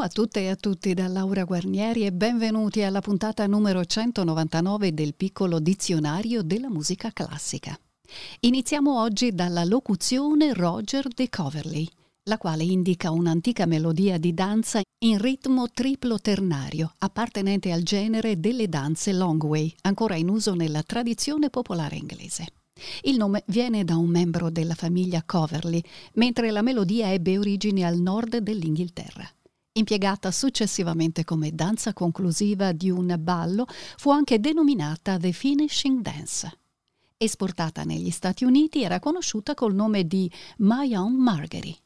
Buongiorno a tutte e a tutti da Laura Guarnieri e benvenuti alla puntata numero 199 del piccolo dizionario della musica classica. Iniziamo oggi dalla locuzione Roger de Coverley, la quale indica un'antica melodia di danza in ritmo triplo ternario, appartenente al genere delle danze long way, ancora in uso nella tradizione popolare inglese. Il nome viene da un membro della famiglia Coverley, mentre la melodia ebbe origine al nord dell'Inghilterra. Impiegata successivamente come danza conclusiva di un ballo, fu anche denominata The Finishing Dance. Esportata negli Stati Uniti, era conosciuta col nome di My Own Margery.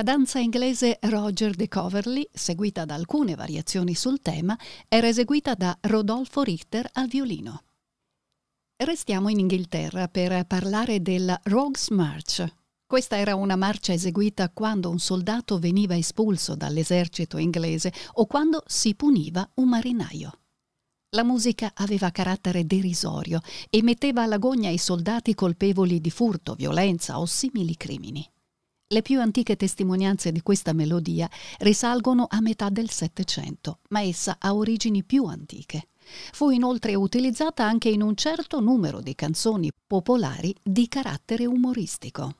La danza inglese Roger de Coverley, seguita da alcune variazioni sul tema, era eseguita da Rodolfo Richter al violino. Restiamo in Inghilterra per parlare della Rogues March. Questa era una marcia eseguita quando un soldato veniva espulso dall'esercito inglese o quando si puniva un marinaio. La musica aveva carattere derisorio e metteva alla gogna i soldati colpevoli di furto, violenza o simili crimini. Le più antiche testimonianze di questa melodia risalgono a metà del Settecento, ma essa ha origini più antiche. Fu inoltre utilizzata anche in un certo numero di canzoni popolari di carattere umoristico.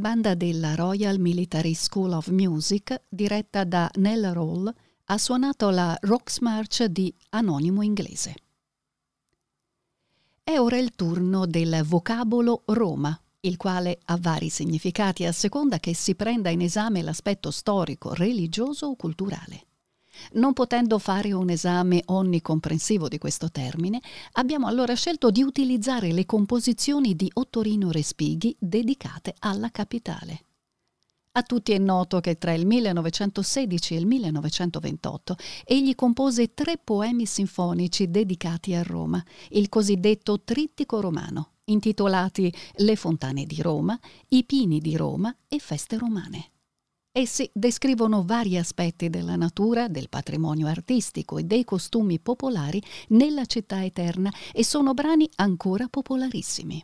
Banda della Royal Military School of Music, diretta da Nell Roll, ha suonato la Rocks March di Anonimo Inglese. È ora il turno del vocabolo Roma, il quale ha vari significati a seconda che si prenda in esame l'aspetto storico, religioso o culturale. Non potendo fare un esame onnicomprensivo di questo termine, abbiamo allora scelto di utilizzare le composizioni di Ottorino Respighi dedicate alla capitale. A tutti è noto che tra il 1916 e il 1928 egli compose tre poemi sinfonici dedicati a Roma, il cosiddetto Trittico romano, intitolati Le fontane di Roma, I pini di Roma e Feste romane. Essi descrivono vari aspetti della natura, del patrimonio artistico e dei costumi popolari nella città eterna e sono brani ancora popolarissimi.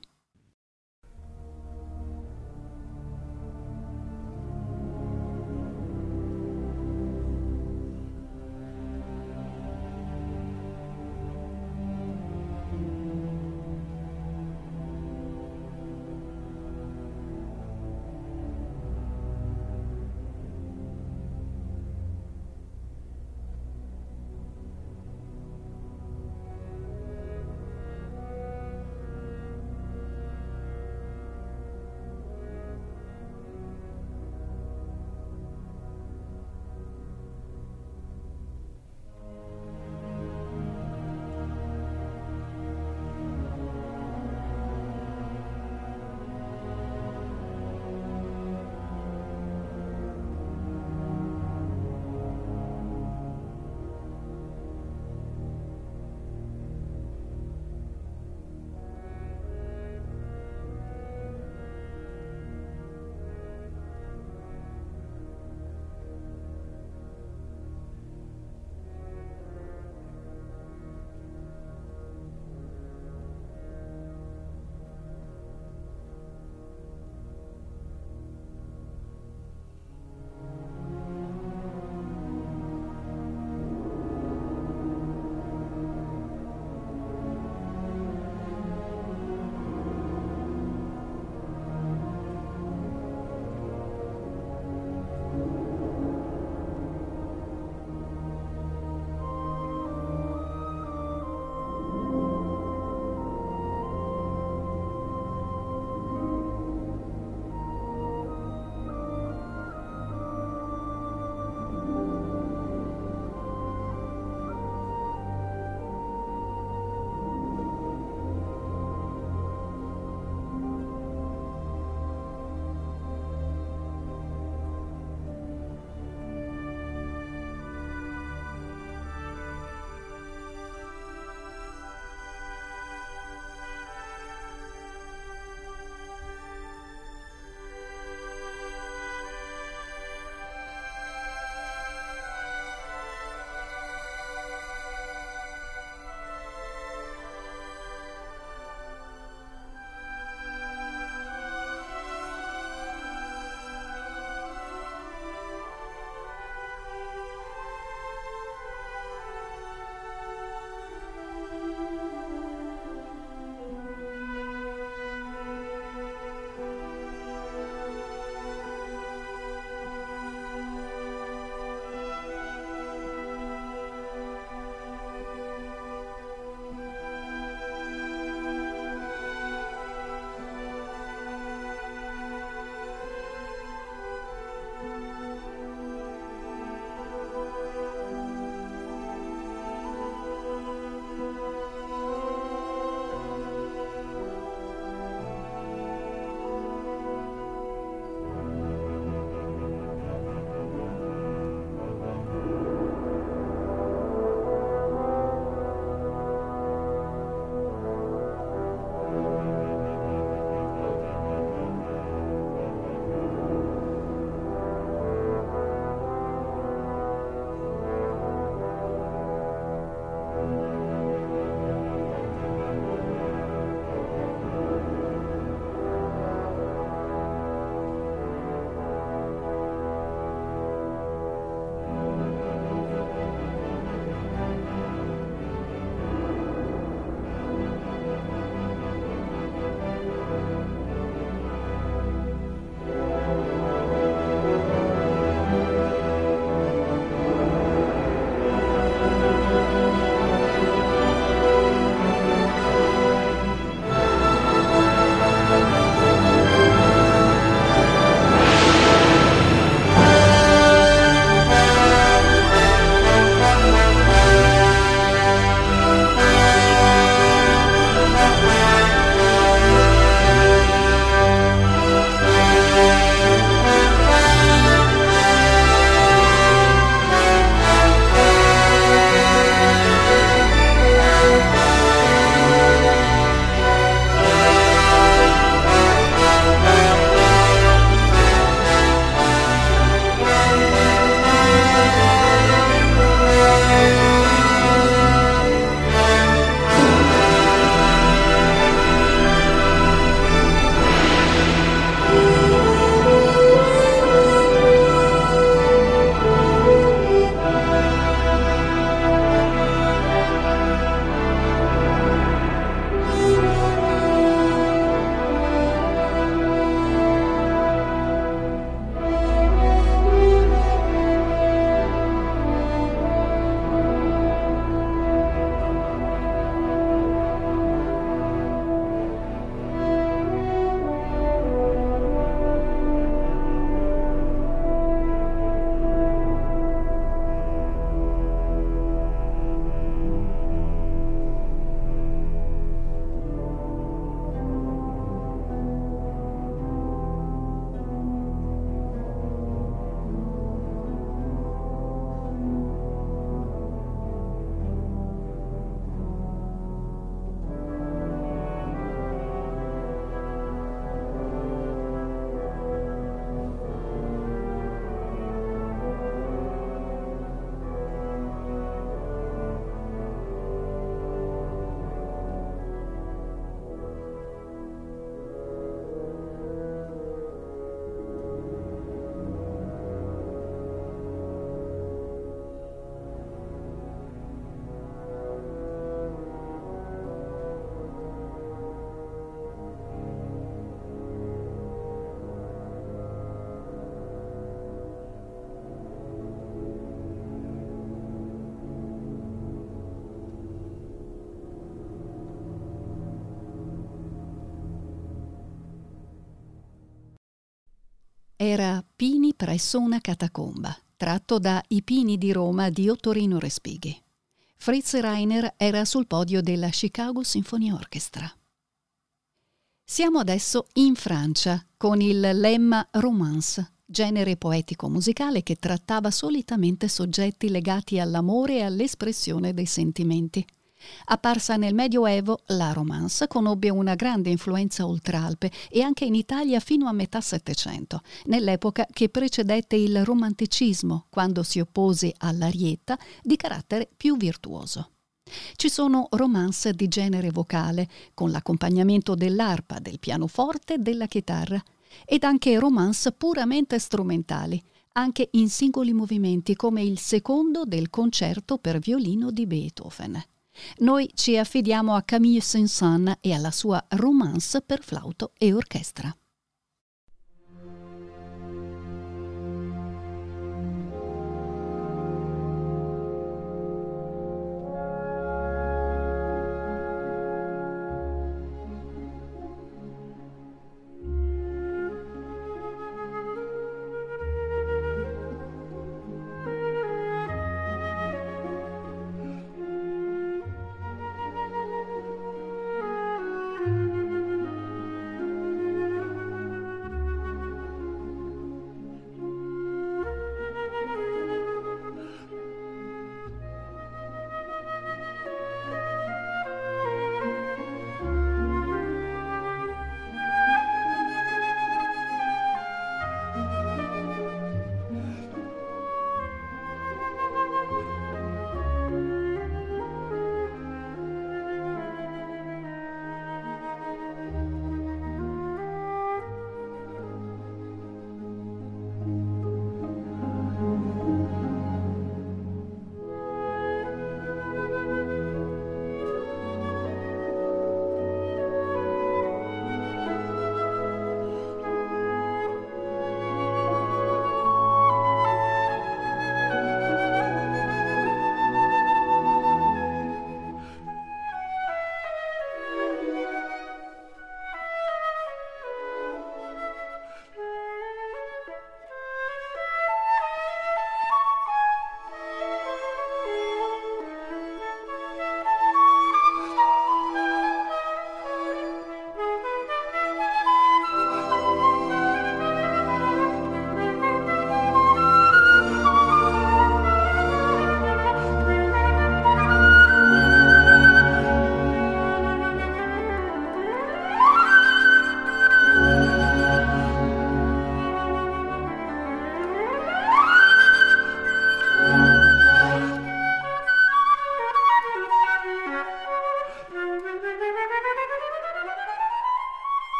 Era Pini presso una catacomba, tratto da I Pini di Roma di Ottorino Respighi. Fritz Reiner era sul podio della Chicago Symphony Orchestra. Siamo adesso in Francia con il lemma romance, genere poetico-musicale che trattava solitamente soggetti legati all'amore e all'espressione dei sentimenti. Apparsa nel Medioevo, la romance conobbe una grande influenza oltralpe e anche in Italia fino a metà Settecento, nell'epoca che precedette il romanticismo, quando si oppose all'arietta di carattere più virtuoso. Ci sono romance di genere vocale, con l'accompagnamento dell'arpa, del pianoforte e della chitarra, ed anche romance puramente strumentali, anche in singoli movimenti come il secondo del concerto per violino di Beethoven. Noi ci affidiamo a Camille Saint-Saëns e alla sua romance per flauto e orchestra.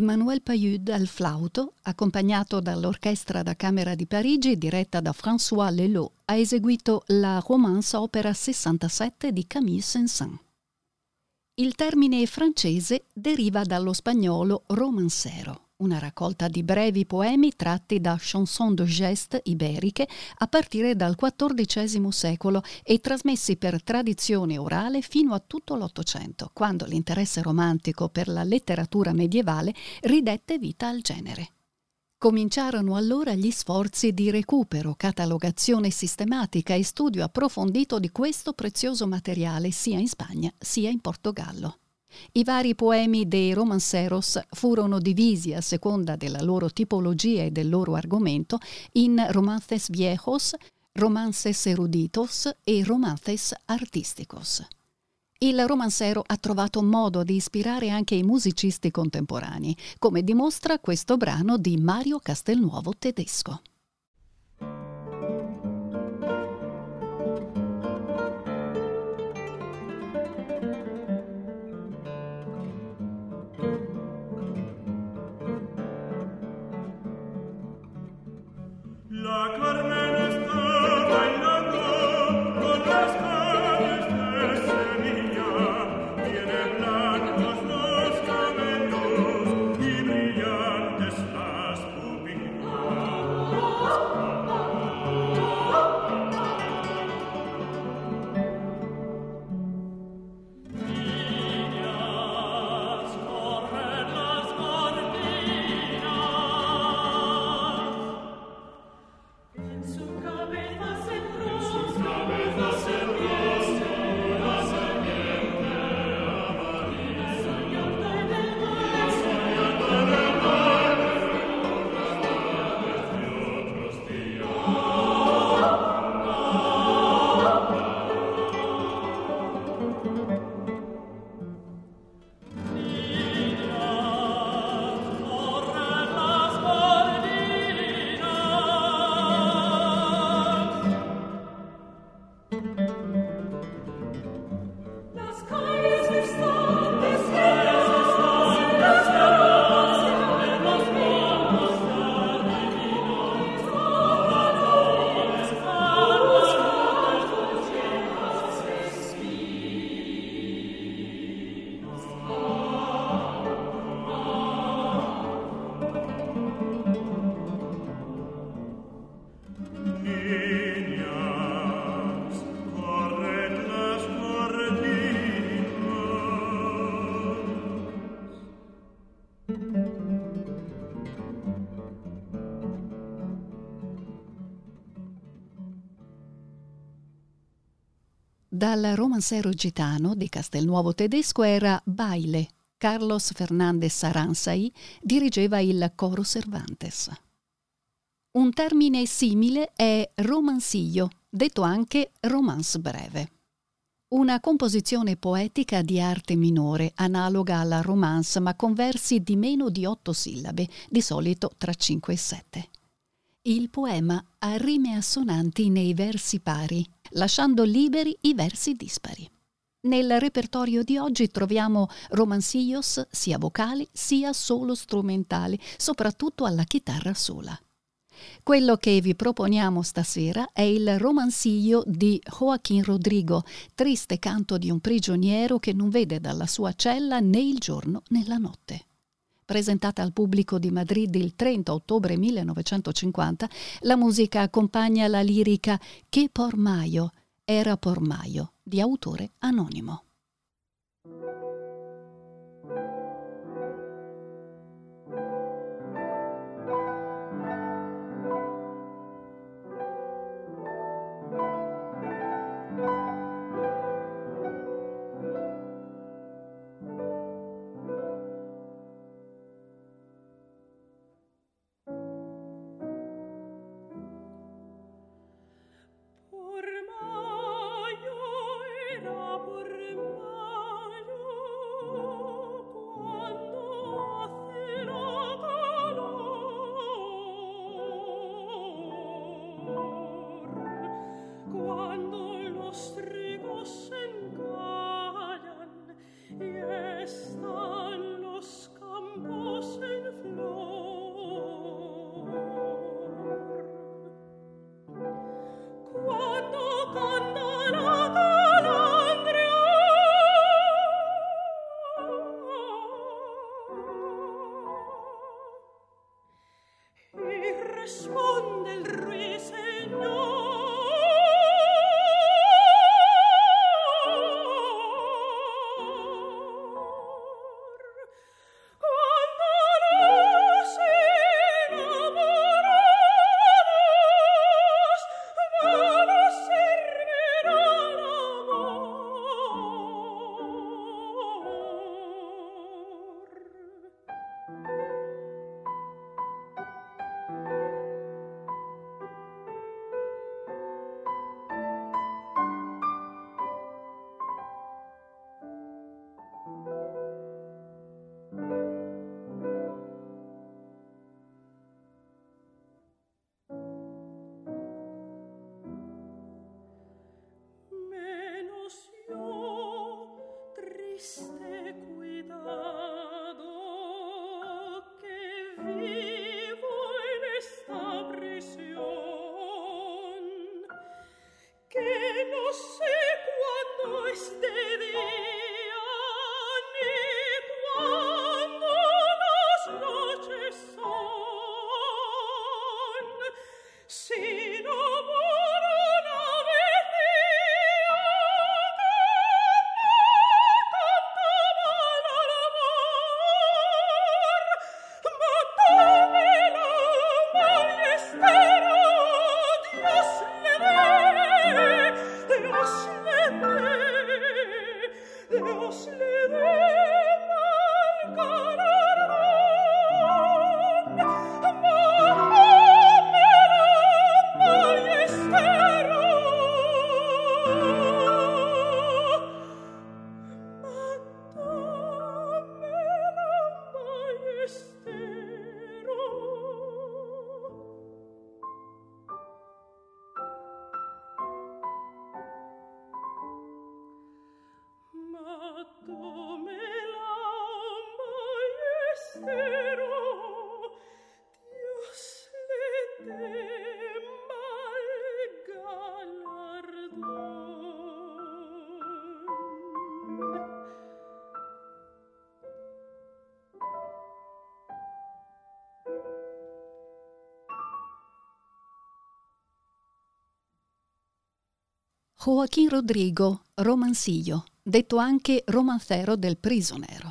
Emmanuel Payud al flauto, accompagnato dall'Orchestra da Camera di Parigi diretta da François Lelot, ha eseguito la Romance Opera 67 di Camille Saint-Saëns. Il termine francese deriva dallo spagnolo romancero, una raccolta di brevi poemi tratti da chanson de geste iberiche a partire dal XIV secolo e trasmessi per tradizione orale fino a tutto l'Ottocento, quando l'interesse romantico per la letteratura medievale ridette vita al genere. Cominciarono allora gli sforzi di recupero, catalogazione sistematica e studio approfondito di questo prezioso materiale sia in Spagna sia in Portogallo. I vari poemi dei romanceros furono divisi a seconda della loro tipologia e del loro argomento in romances viejos, romances eruditos e romances artísticos. Il romancero ha trovato modo di ispirare anche i musicisti contemporanei, come dimostra questo brano di Mario Castelnuovo tedesco. Dal romancero gitano di Castelnuovo tedesco era Baile. Carlos Fernández Aransai dirigeva il coro Cervantes. Un termine simile è romansillo, detto anche romance breve. Una composizione poetica di arte minore, analoga alla romance, ma con versi di meno di otto sillabe, di solito tra cinque e sette. Il poema ha rime assonanti nei versi pari, lasciando liberi i versi dispari. Nel repertorio di oggi troviamo romansillos sia vocali sia solo strumentali, soprattutto alla chitarra sola. Quello che vi proponiamo stasera è il romansillo di Joaquín Rodrigo, triste canto di un prigioniero che non vede dalla sua cella né il giorno né la notte presentata al pubblico di Madrid il 30 ottobre 1950, la musica accompagna la lirica Che por Maio, era por Maio, di autore anonimo. Joaquín Rodrigo Romancillo, detto anche romanzero del Prisonero.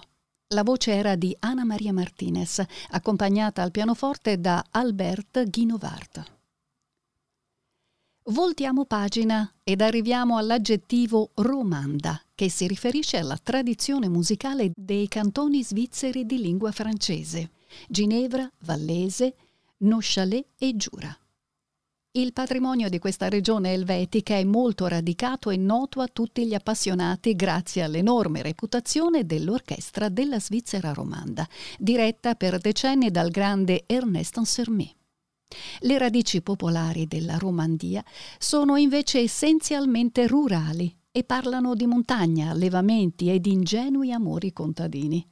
La voce era di Ana Maria Martinez, accompagnata al pianoforte da Albert Guinovart. Voltiamo pagina ed arriviamo all'aggettivo romanda, che si riferisce alla tradizione musicale dei cantoni svizzeri di lingua francese, Ginevra, Vallese, Nochalet e Giura. Il patrimonio di questa regione elvetica è molto radicato e noto a tutti gli appassionati grazie all'enorme reputazione dell'orchestra della Svizzera romanda, diretta per decenni dal grande Ernest Ansermet. Le radici popolari della Romandia sono invece essenzialmente rurali e parlano di montagna, allevamenti ed ingenui amori contadini.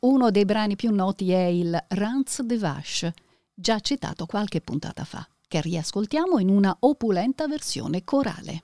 Uno dei brani più noti è il Ranz de Vache, già citato qualche puntata fa che riascoltiamo in una opulenta versione corale.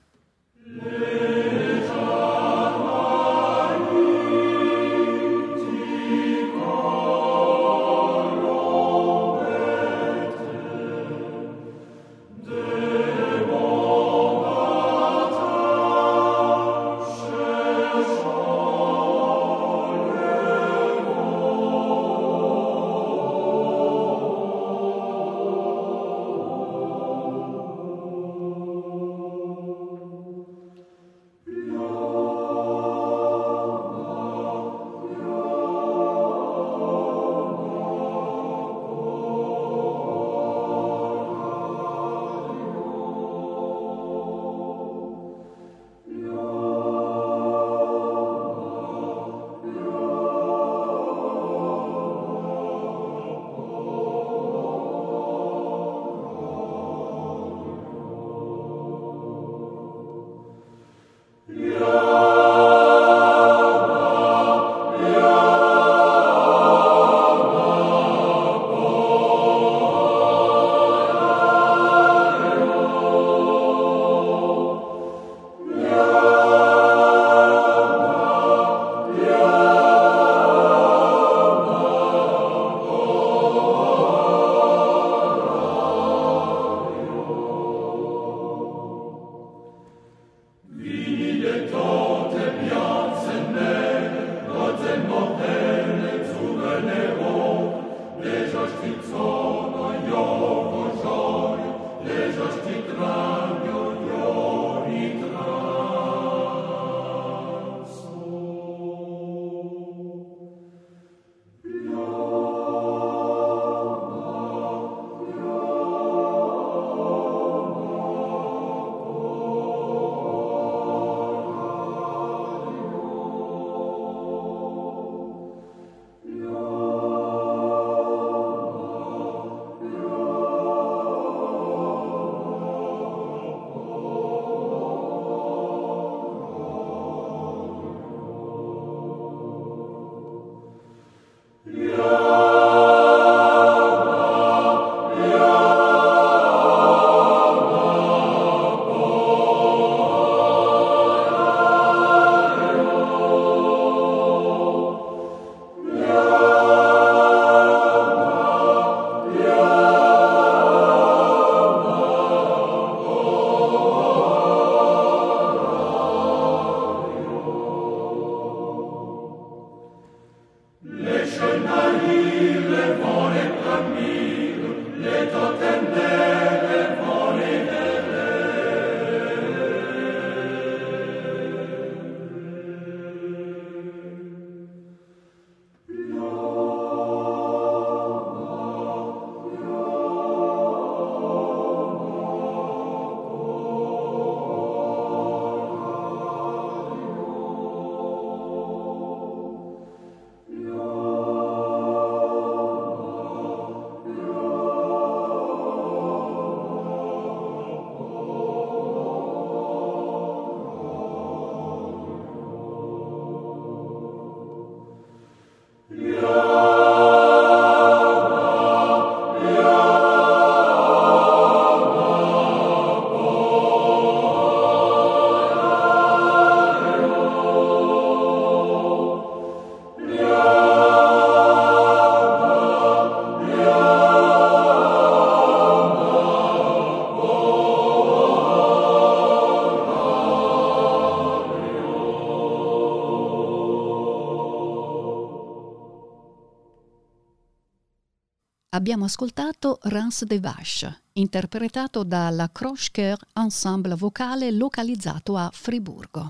Abbiamo ascoltato Rance de Vache, interpretato dalla Croche Ensemble Vocale localizzato a Friburgo.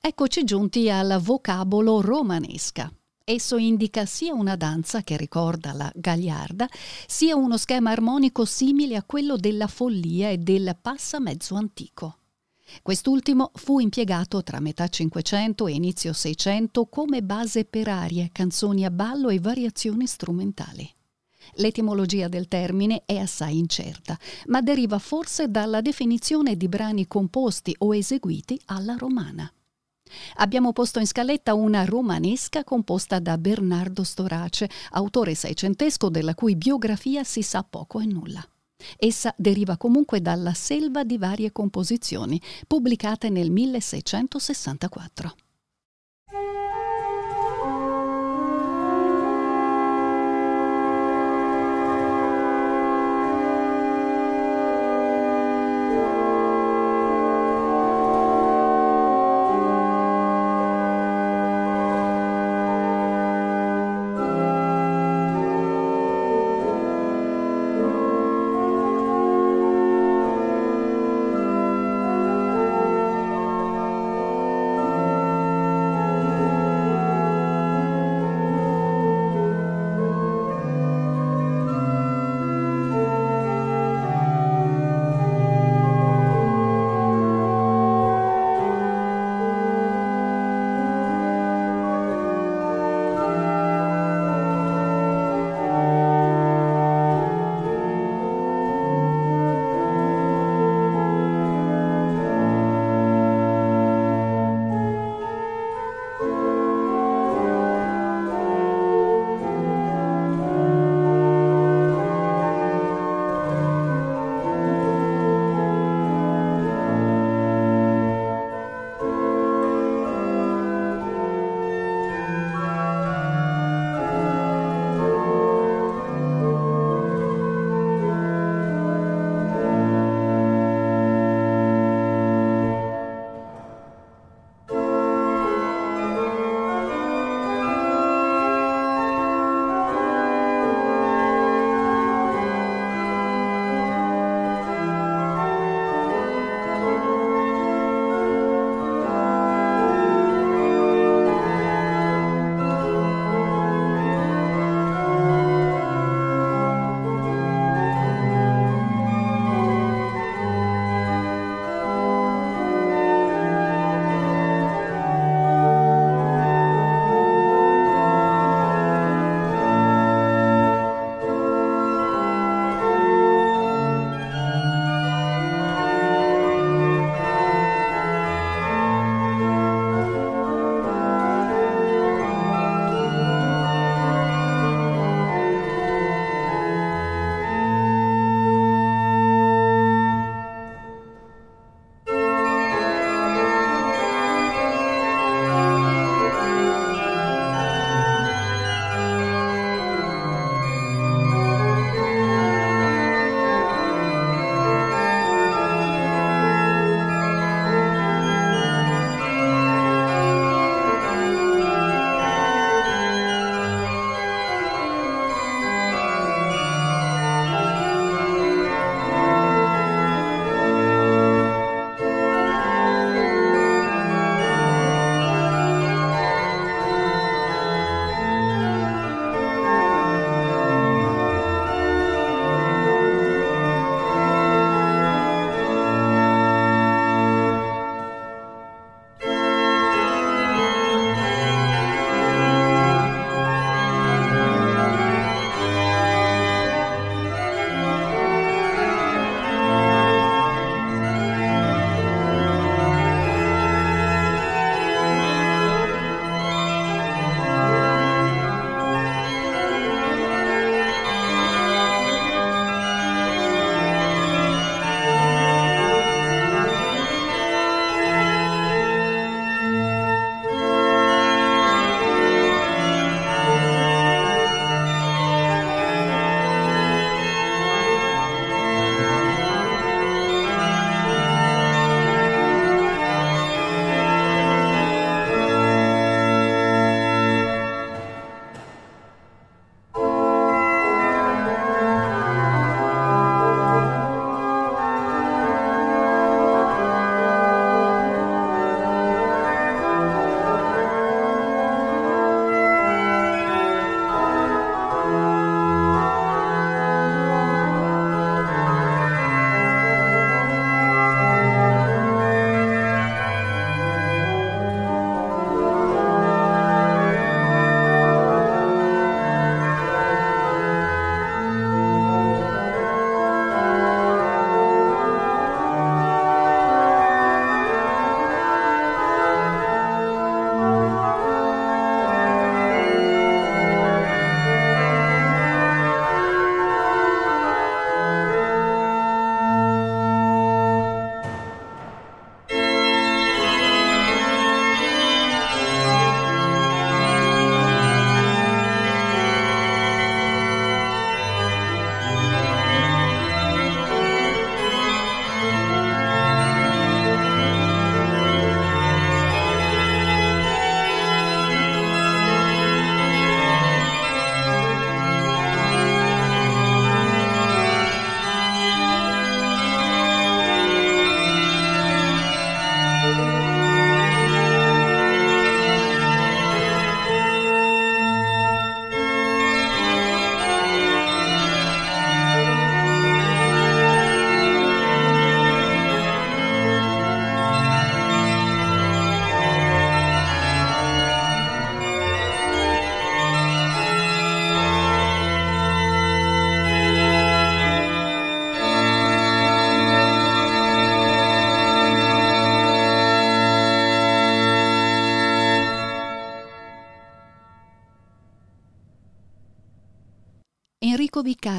Eccoci giunti al vocabolo romanesca. Esso indica sia una danza che ricorda la gagliarda, sia uno schema armonico simile a quello della follia e del passamezzo antico. Quest'ultimo fu impiegato tra metà Cinquecento e inizio Seicento come base per arie, canzoni a ballo e variazioni strumentali. L'etimologia del termine è assai incerta, ma deriva forse dalla definizione di brani composti o eseguiti alla romana. Abbiamo posto in scaletta una romanesca composta da Bernardo Storace, autore seicentesco della cui biografia si sa poco e nulla. Essa deriva comunque dalla selva di varie composizioni, pubblicate nel 1664.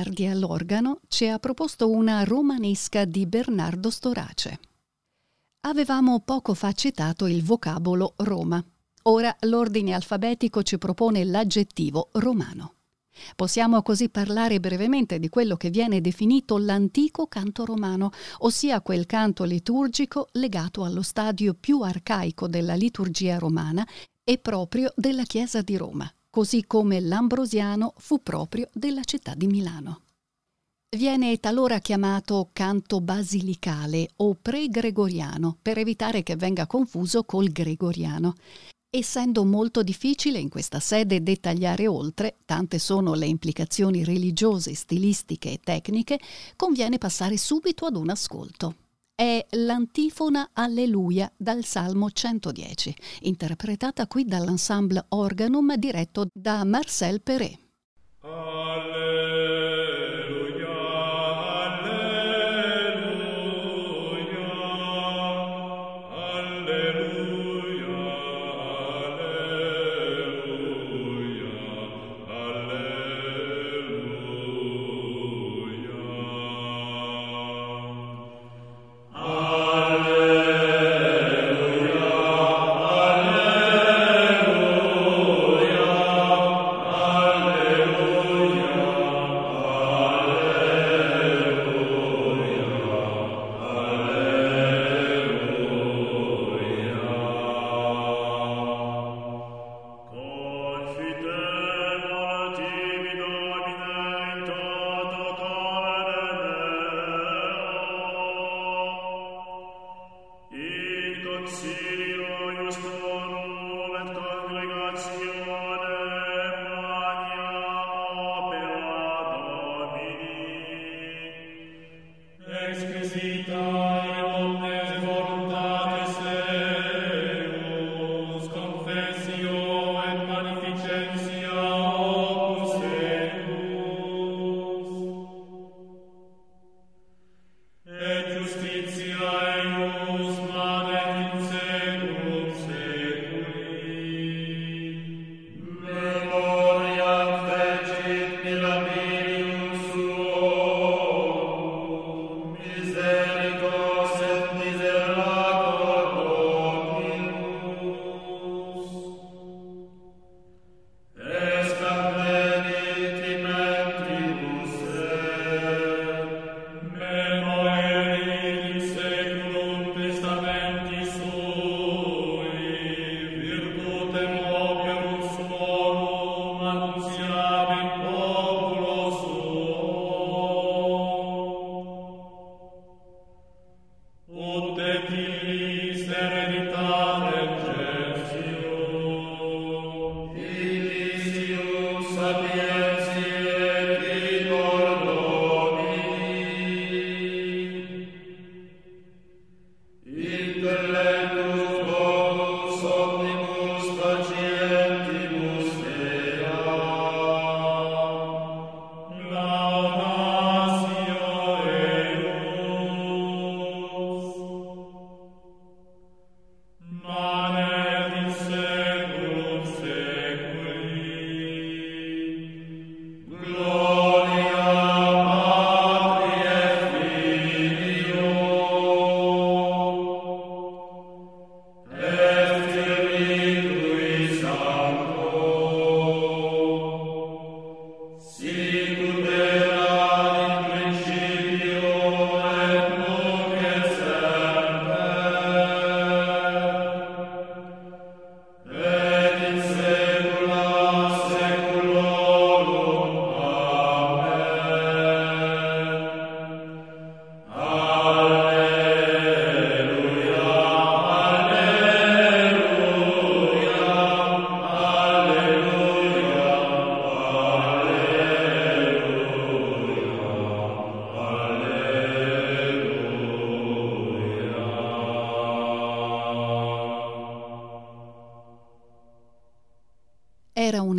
Vicardi all'organo ci ha proposto una romanesca di Bernardo Storace. Avevamo poco fa citato il vocabolo Roma. Ora l'ordine alfabetico ci propone l'aggettivo romano. Possiamo così parlare brevemente di quello che viene definito l'antico canto romano, ossia quel canto liturgico legato allo stadio più arcaico della liturgia romana e proprio della Chiesa di Roma, così come l'ambrosiano fu proprio della città di Milano. Viene talora chiamato canto basilicale o pre-gregoriano per evitare che venga confuso col gregoriano. Essendo molto difficile in questa sede dettagliare oltre, tante sono le implicazioni religiose, stilistiche e tecniche, conviene passare subito ad un ascolto. È l'antifona Alleluia dal Salmo 110, interpretata qui dall'ensemble Organum diretto da Marcel Perret.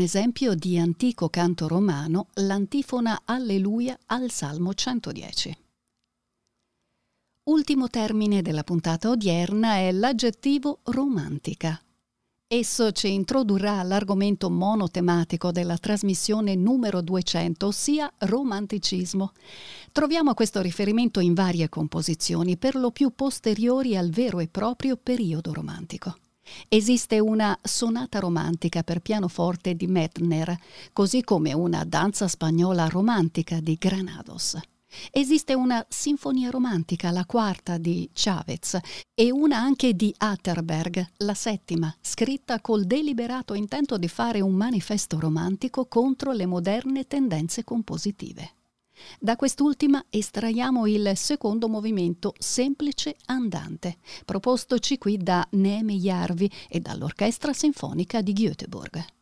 Esempio di antico canto romano l'antifona Alleluia al Salmo 110. Ultimo termine della puntata odierna è l'aggettivo romantica. Esso ci introdurrà all'argomento monotematico della trasmissione numero 200, ossia romanticismo. Troviamo questo riferimento in varie composizioni, per lo più posteriori al vero e proprio periodo romantico. Esiste una sonata romantica per pianoforte di Metner, così come una danza spagnola romantica di Granados. Esiste una sinfonia romantica, la quarta di Chavez, e una anche di Atterberg, la settima, scritta col deliberato intento di fare un manifesto romantico contro le moderne tendenze compositive. Da quest'ultima estraiamo il secondo movimento semplice andante, propostoci qui da Neme Jarvi e dall'Orchestra Sinfonica di Göteborg.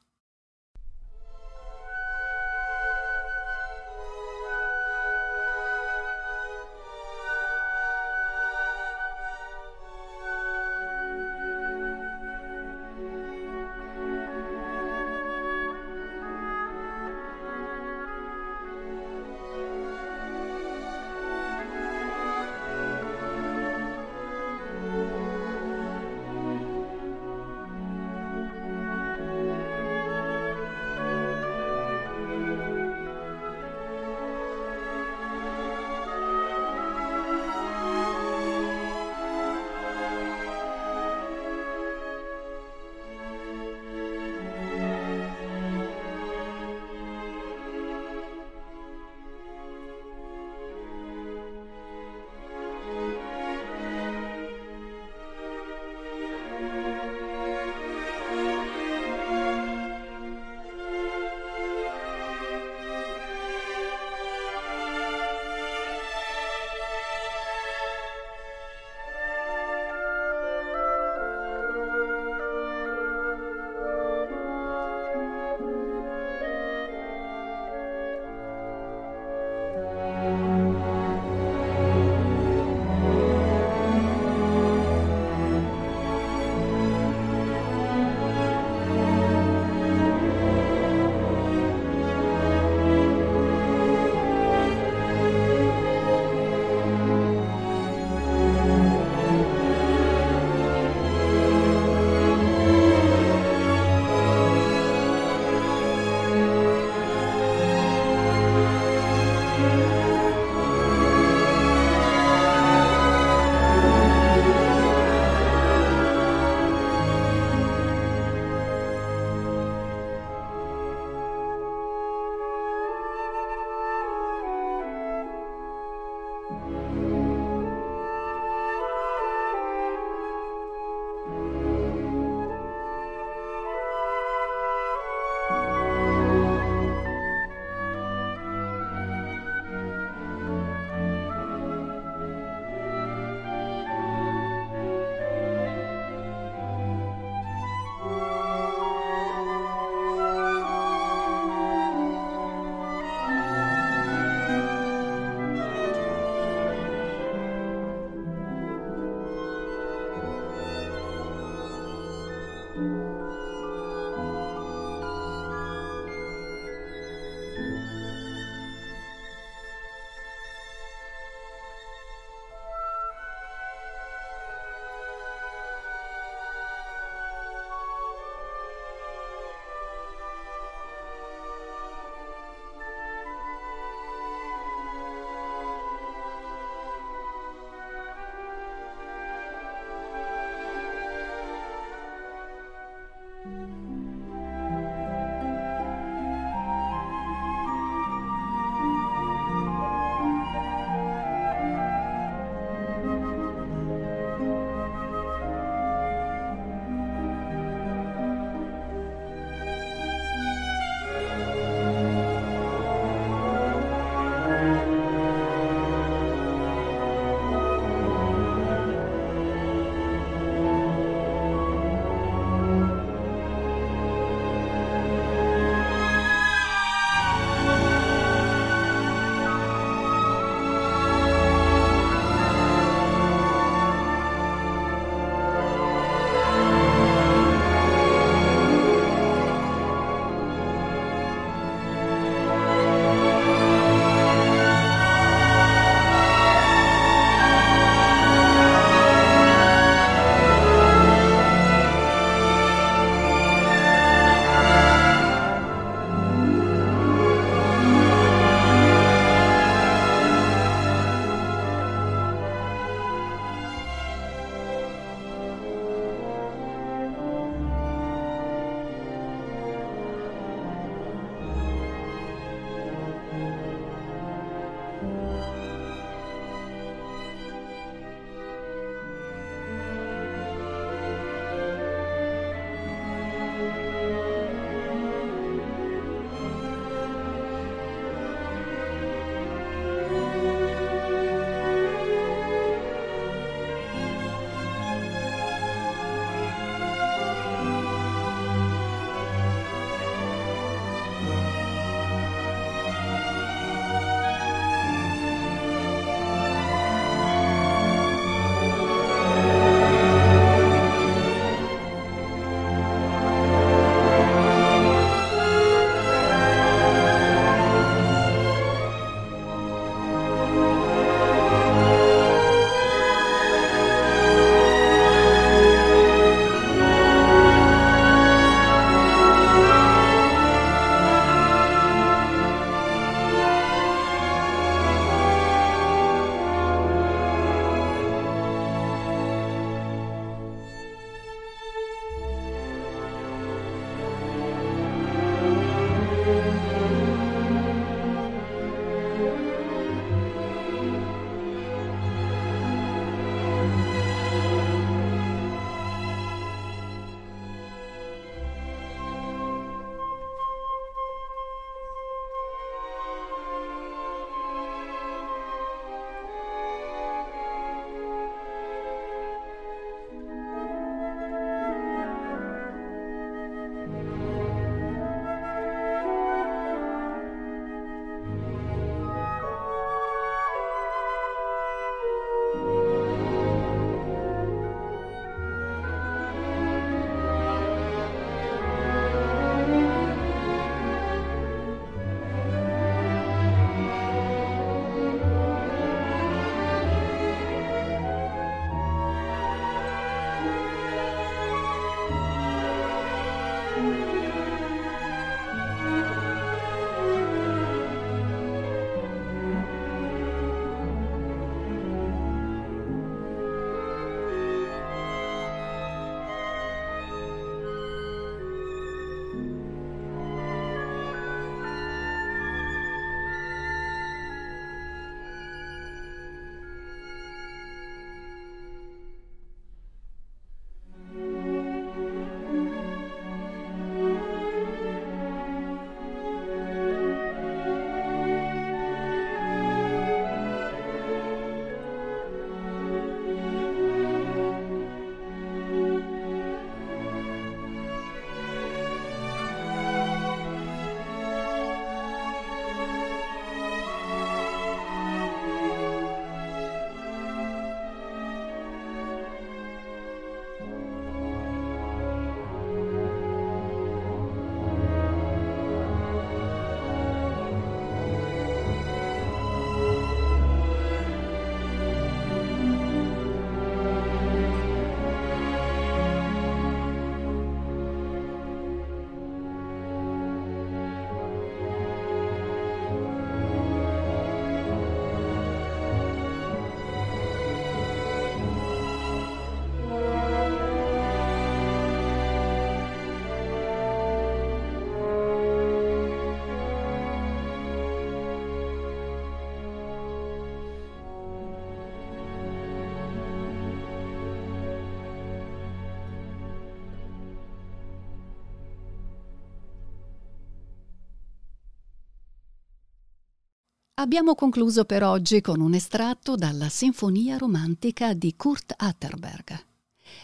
Abbiamo concluso per oggi con un estratto dalla Sinfonia romantica di Kurt Atterberg.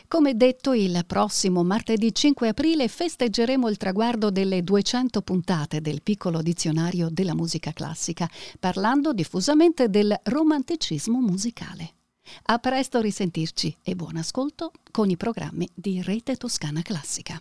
Come detto, il prossimo martedì 5 aprile festeggeremo il traguardo delle 200 puntate del piccolo dizionario della musica classica, parlando diffusamente del romanticismo musicale. A presto risentirci e buon ascolto con i programmi di Rete Toscana Classica.